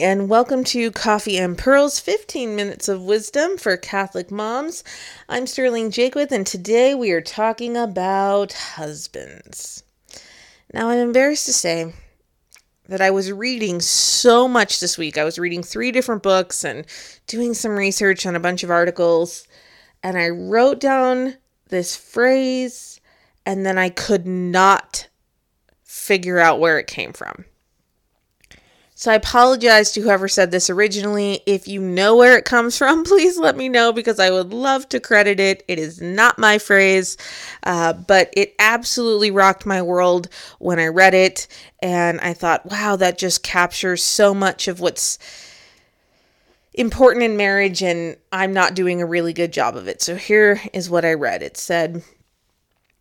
and welcome to Coffee and Pearls 15 Minutes of Wisdom for Catholic Moms. I'm Sterling Jaquith, and today we are talking about husbands. Now, I'm embarrassed to say that I was reading so much this week. I was reading three different books and doing some research on a bunch of articles, and I wrote down this phrase, and then I could not figure out where it came from. So I apologize to whoever said this originally. If you know where it comes from, please let me know because I would love to credit it. It is not my phrase, uh, but it absolutely rocked my world when I read it. And I thought, wow, that just captures so much of what's important in marriage, and I'm not doing a really good job of it. So here is what I read it said,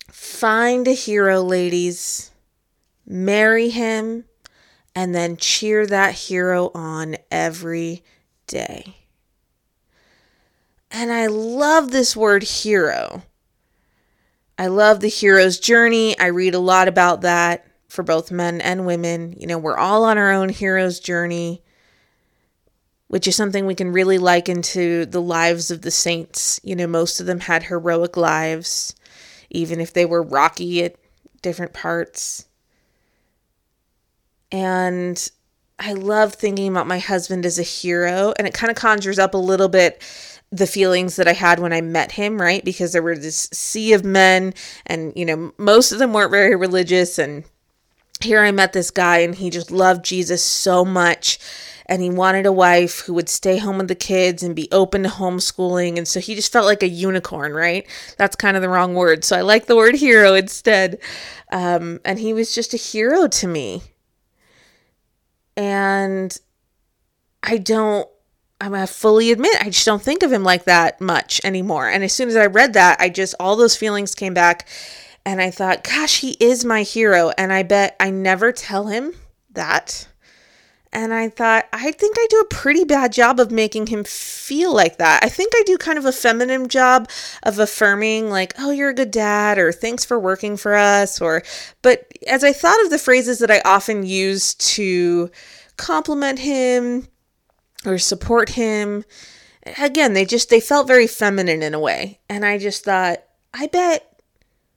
Find a hero, ladies, marry him and then cheer that hero on every day. And I love this word hero. I love the hero's journey. I read a lot about that for both men and women. You know, we're all on our own hero's journey, which is something we can really liken to the lives of the saints. You know, most of them had heroic lives, even if they were rocky at different parts. And I love thinking about my husband as a hero, and it kind of conjures up a little bit the feelings that I had when I met him, right? Because there were this sea of men, and you know, most of them weren't very religious. And here I met this guy, and he just loved Jesus so much. And he wanted a wife who would stay home with the kids and be open to homeschooling. And so he just felt like a unicorn, right? That's kind of the wrong word. So I like the word hero instead. Um, and he was just a hero to me and I don't I'm gonna fully admit I just don't think of him like that much anymore. And as soon as I read that, I just all those feelings came back and I thought, gosh, he is my hero. And I bet I never tell him that. And I thought, I think I do a pretty bad job of making him feel like that. I think I do kind of a feminine job of affirming, like, oh, you're a good dad, or thanks for working for us, or, but as I thought of the phrases that I often use to compliment him or support him, again, they just, they felt very feminine in a way. And I just thought, I bet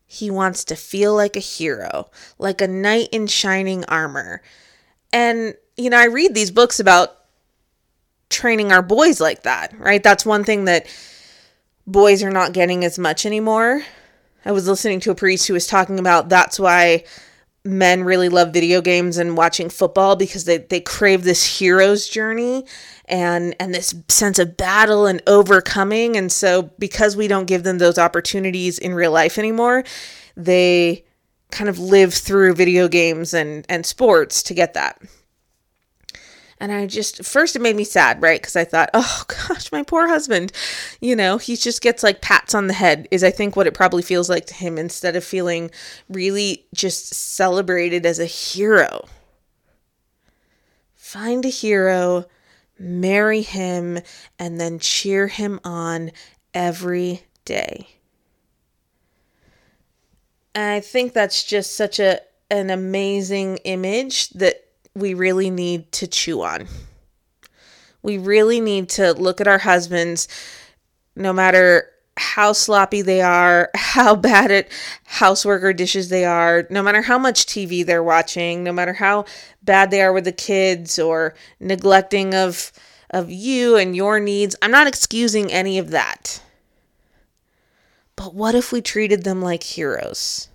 he wants to feel like a hero, like a knight in shining armor. And you know, I read these books about training our boys like that, right? That's one thing that boys are not getting as much anymore. I was listening to a priest who was talking about that's why men really love video games and watching football because they, they crave this hero's journey and and this sense of battle and overcoming and so because we don't give them those opportunities in real life anymore they kind of live through video games and and sports to get that and I just, first it made me sad, right? Because I thought, oh gosh, my poor husband, you know, he just gets like pats on the head, is I think what it probably feels like to him instead of feeling really just celebrated as a hero. Find a hero, marry him, and then cheer him on every day. I think that's just such a an amazing image that we really need to chew on. We really need to look at our husbands, no matter how sloppy they are, how bad at housework or dishes they are, no matter how much TV they're watching, no matter how bad they are with the kids or neglecting of of you and your needs. I'm not excusing any of that. But what if we treated them like heroes?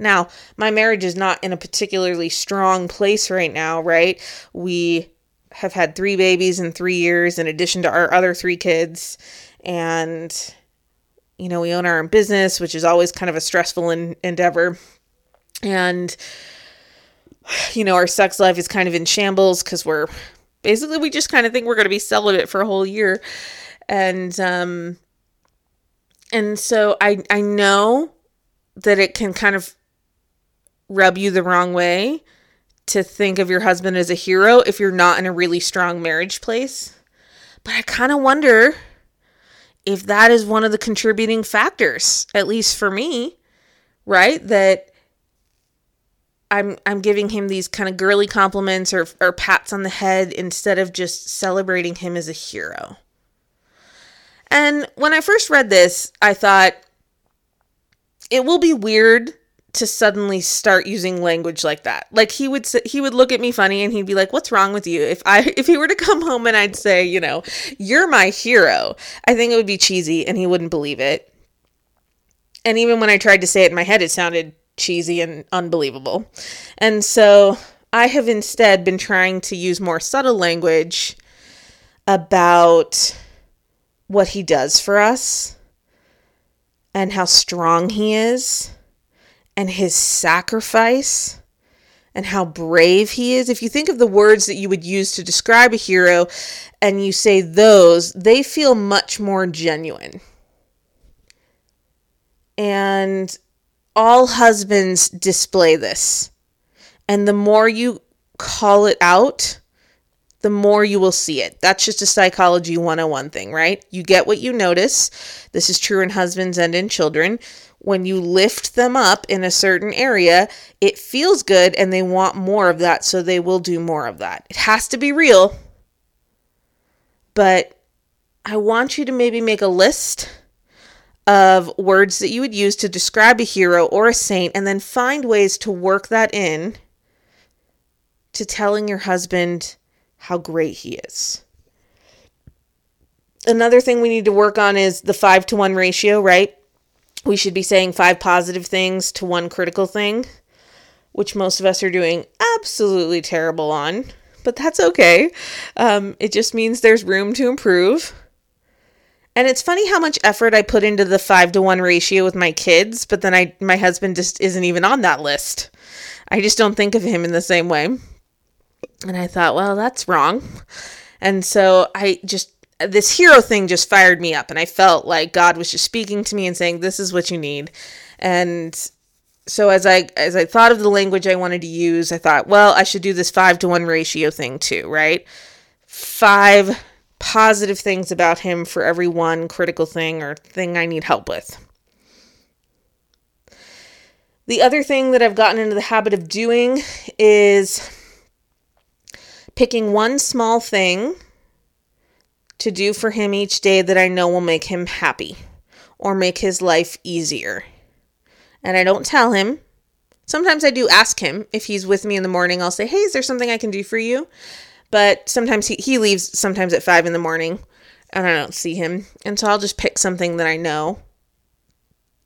Now, my marriage is not in a particularly strong place right now, right? We have had three babies in three years, in addition to our other three kids. And, you know, we own our own business, which is always kind of a stressful in- endeavor. And, you know, our sex life is kind of in shambles because we're basically, we just kind of think we're going to be celibate for a whole year. And, um, and so I, I know that it can kind of rub you the wrong way to think of your husband as a hero if you're not in a really strong marriage place. But I kind of wonder if that is one of the contributing factors, at least for me, right? That I'm I'm giving him these kind of girly compliments or or pats on the head instead of just celebrating him as a hero. And when I first read this, I thought it will be weird to suddenly start using language like that. Like he would he would look at me funny and he'd be like, "What's wrong with you?" If I if he were to come home and I'd say, you know, "You're my hero." I think it would be cheesy and he wouldn't believe it. And even when I tried to say it in my head, it sounded cheesy and unbelievable. And so I have instead been trying to use more subtle language about what he does for us and how strong he is and his sacrifice and how brave he is. If you think of the words that you would use to describe a hero and you say those, they feel much more genuine. And all husbands display this. And the more you call it out, the more you will see it. That's just a psychology 101 thing, right? You get what you notice. This is true in husbands and in children. When you lift them up in a certain area, it feels good and they want more of that, so they will do more of that. It has to be real. But I want you to maybe make a list of words that you would use to describe a hero or a saint and then find ways to work that in to telling your husband how great he is. Another thing we need to work on is the 5 to 1 ratio, right? We should be saying five positive things to one critical thing, which most of us are doing absolutely terrible on, but that's okay. Um, it just means there's room to improve. And it's funny how much effort I put into the five to one ratio with my kids, but then I my husband just isn't even on that list. I just don't think of him in the same way. And I thought, well, that's wrong. And so I just this hero thing just fired me up and I felt like God was just speaking to me and saying this is what you need. And so as I as I thought of the language I wanted to use, I thought, well, I should do this 5 to 1 ratio thing too, right? 5 positive things about him for every one critical thing or thing I need help with. The other thing that I've gotten into the habit of doing is picking one small thing to do for him each day that I know will make him happy or make his life easier. And I don't tell him. Sometimes I do ask him if he's with me in the morning. I'll say, Hey, is there something I can do for you? But sometimes he, he leaves sometimes at five in the morning and I don't see him. And so I'll just pick something that I know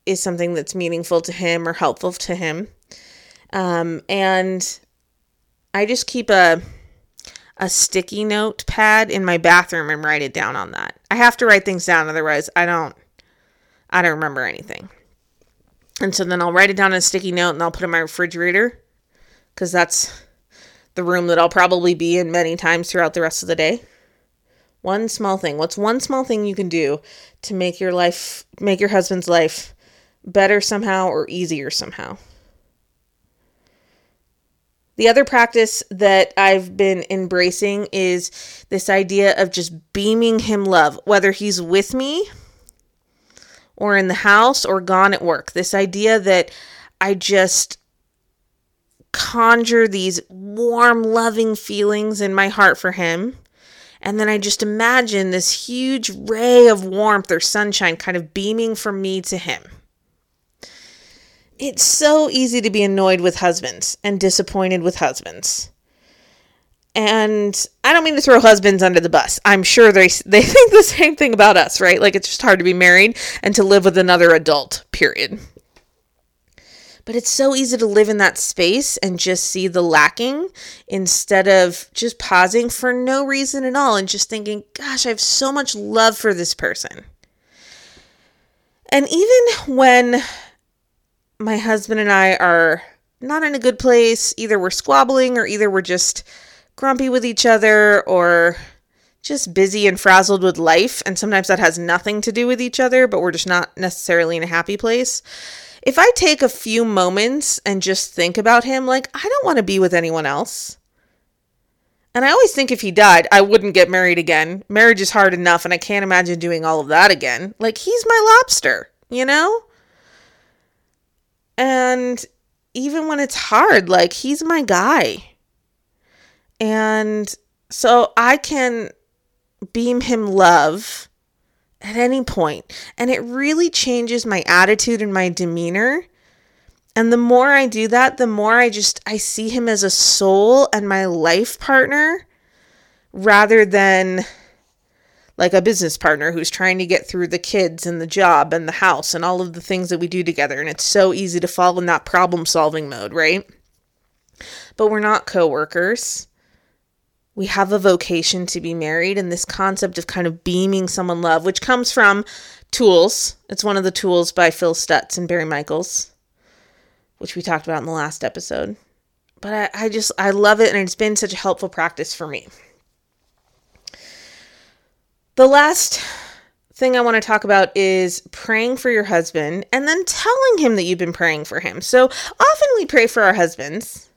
is something that's meaningful to him or helpful to him. Um, and I just keep a a sticky note pad in my bathroom and write it down on that. I have to write things down otherwise I don't I don't remember anything. And so then I'll write it down on a sticky note and I'll put it in my refrigerator cuz that's the room that I'll probably be in many times throughout the rest of the day. One small thing. What's one small thing you can do to make your life, make your husband's life better somehow or easier somehow? The other practice that I've been embracing is this idea of just beaming him love, whether he's with me or in the house or gone at work. This idea that I just conjure these warm, loving feelings in my heart for him. And then I just imagine this huge ray of warmth or sunshine kind of beaming from me to him. It's so easy to be annoyed with husbands and disappointed with husbands. And I don't mean to throw husbands under the bus. I'm sure they they think the same thing about us, right? Like it's just hard to be married and to live with another adult, period. But it's so easy to live in that space and just see the lacking instead of just pausing for no reason at all and just thinking, gosh, I have so much love for this person. And even when my husband and I are not in a good place, either we're squabbling or either we're just grumpy with each other or just busy and frazzled with life. And sometimes that has nothing to do with each other, but we're just not necessarily in a happy place if I take a few moments and just think about him, like, I don't want to be with anyone else. And I always think if he died, I wouldn't get married again. Marriage is hard enough, and I can't imagine doing all of that again. Like, he's my lobster, you know? And even when it's hard, like he's my guy. And so I can beam him love at any point, and it really changes my attitude and my demeanor. And the more I do that, the more I just I see him as a soul and my life partner rather than like a business partner who's trying to get through the kids and the job and the house and all of the things that we do together. And it's so easy to fall in that problem solving mode, right? But we're not coworkers. We have a vocation to be married, and this concept of kind of beaming someone love, which comes from Tools. It's one of the tools by Phil Stutz and Barry Michels, which we talked about in the last episode. But I, I just, I love it, and it's been such a helpful practice for me. The last thing I want to talk about is praying for your husband and then telling him that you've been praying for him. So often we pray for our husbands.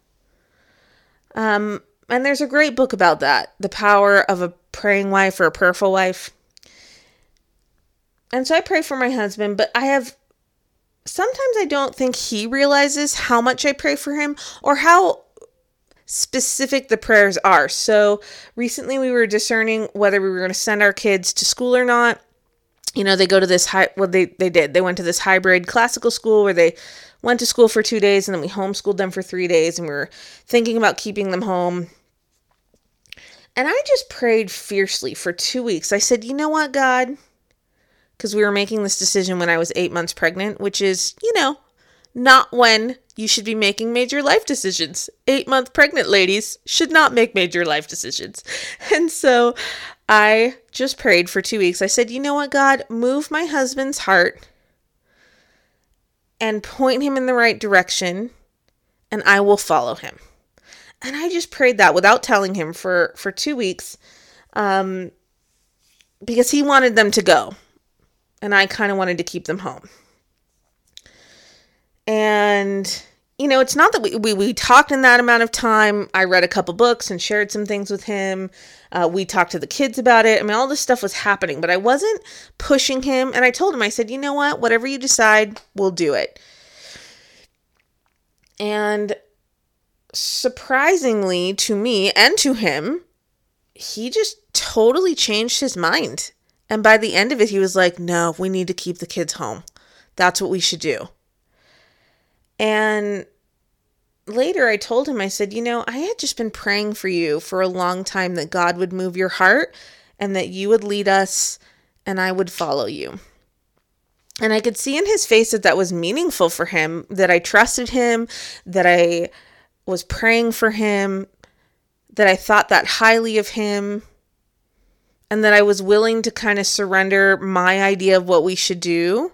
Um, and there's a great book about that The Power of a Praying Wife or a Prayerful Wife. And so I pray for my husband, but I have sometimes I don't think he realizes how much I pray for him or how specific the prayers are. So recently we were discerning whether we were going to send our kids to school or not. You know, they go to this high, well, they, they did. They went to this hybrid classical school where they went to school for two days and then we homeschooled them for three days and we were thinking about keeping them home. And I just prayed fiercely for two weeks. I said, you know what, God? Because we were making this decision when I was eight months pregnant, which is, you know, not when you should be making major life decisions. Eight month pregnant ladies should not make major life decisions. And so I just prayed for two weeks. I said, you know what, God, move my husband's heart and point him in the right direction, and I will follow him. And I just prayed that without telling him for, for two weeks um, because he wanted them to go. And I kind of wanted to keep them home. And you know, it's not that we, we, we talked in that amount of time. I read a couple books and shared some things with him. Uh, we talked to the kids about it. I mean, all this stuff was happening, but I wasn't pushing him. And I told him, I said, you know what? Whatever you decide, we'll do it. And surprisingly to me and to him, he just totally changed his mind. And by the end of it, he was like, no, we need to keep the kids home. That's what we should do. And later I told him, I said, You know, I had just been praying for you for a long time that God would move your heart and that you would lead us and I would follow you. And I could see in his face that that was meaningful for him, that I trusted him, that I was praying for him, that I thought that highly of him, and that I was willing to kind of surrender my idea of what we should do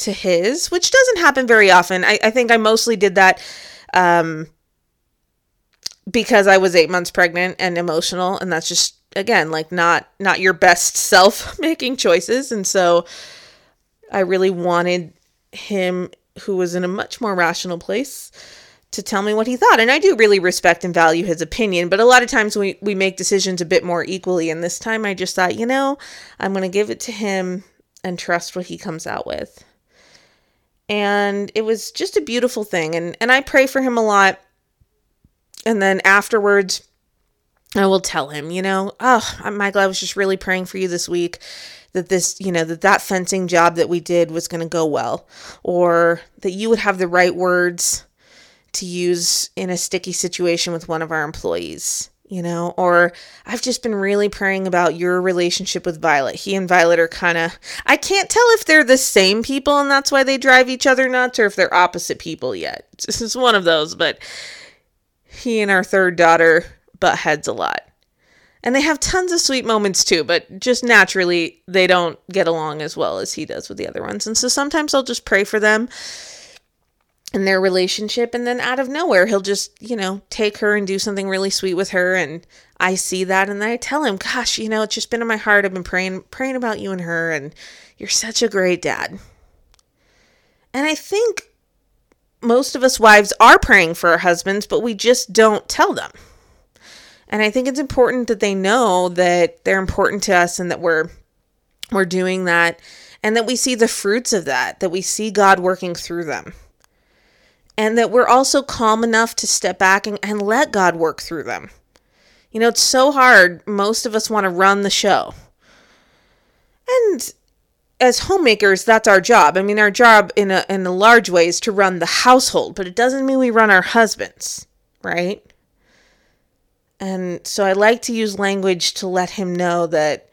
to his, which doesn't happen very often. I, I think I mostly did that um, because I was eight months pregnant and emotional, and that's just again like not not your best self making choices. And so I really wanted him, who was in a much more rational place, to tell me what he thought. And I do really respect and value his opinion, but a lot of times we, we make decisions a bit more equally. And this time I just thought, you know, I'm going to give it to him and trust what he comes out with and it was just a beautiful thing. And and I pray for him a lot. And then afterwards I will tell him, you know, oh, Michael, I was just really praying for you this week that this, you know, that that fencing job that we did was going to go well or that you would have the right words to use in a sticky situation with one of our employees you know, or I've just been really praying about your relationship with Violet. He and Violet are kind of, I can't tell if they're the same people and that's why they drive each other nuts or if they're opposite people yet. This is one of those, but he and our third daughter butt heads a lot. And they have tons of sweet moments too, but just naturally, they don't get along as well as he does with the other ones. And so sometimes I'll just pray for them in their relationship and then out of nowhere he'll just you know take her and do something really sweet with her and i see that and i tell him gosh you know it's just been in my heart. I've been praying praying about you and her and you're such a great dad. And i think most of us wives are praying for our husbands but we just don't tell them. And i think it's important that they know that they're important to us and that we're we're doing that and that we see the fruits of that that we see god working through them and that we're also calm enough to step back and, and let God work through them. You know, it's so hard. Most of us want to run the show. And as homemakers, that's our job. I mean, our job in a in a large way is to run the household, but it doesn't mean we run our husbands, right? And so I like to use language to let him know that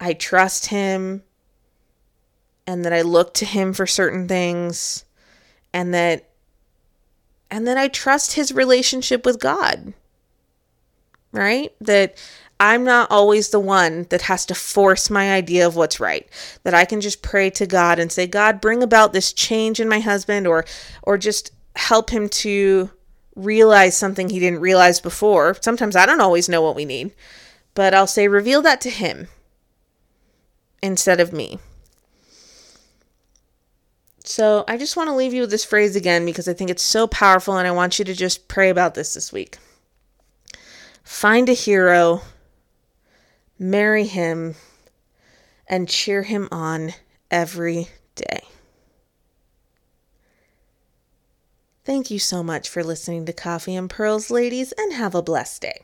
I trust him and that I look to him for certain things and that and that I trust his relationship with God. Right? That I'm not always the one that has to force my idea of what's right. That I can just pray to God and say, "God, bring about this change in my husband or or just help him to realize something he didn't realize before." Sometimes I don't always know what we need, but I'll say, "Reveal that to him." instead of me. So I just want to leave you with this phrase again because I think it's so powerful and I want you to just pray about this this week. Find a hero, marry him, and cheer him on every day. Thank you so much for listening to Coffee and Pearls, ladies, and have a blessed day.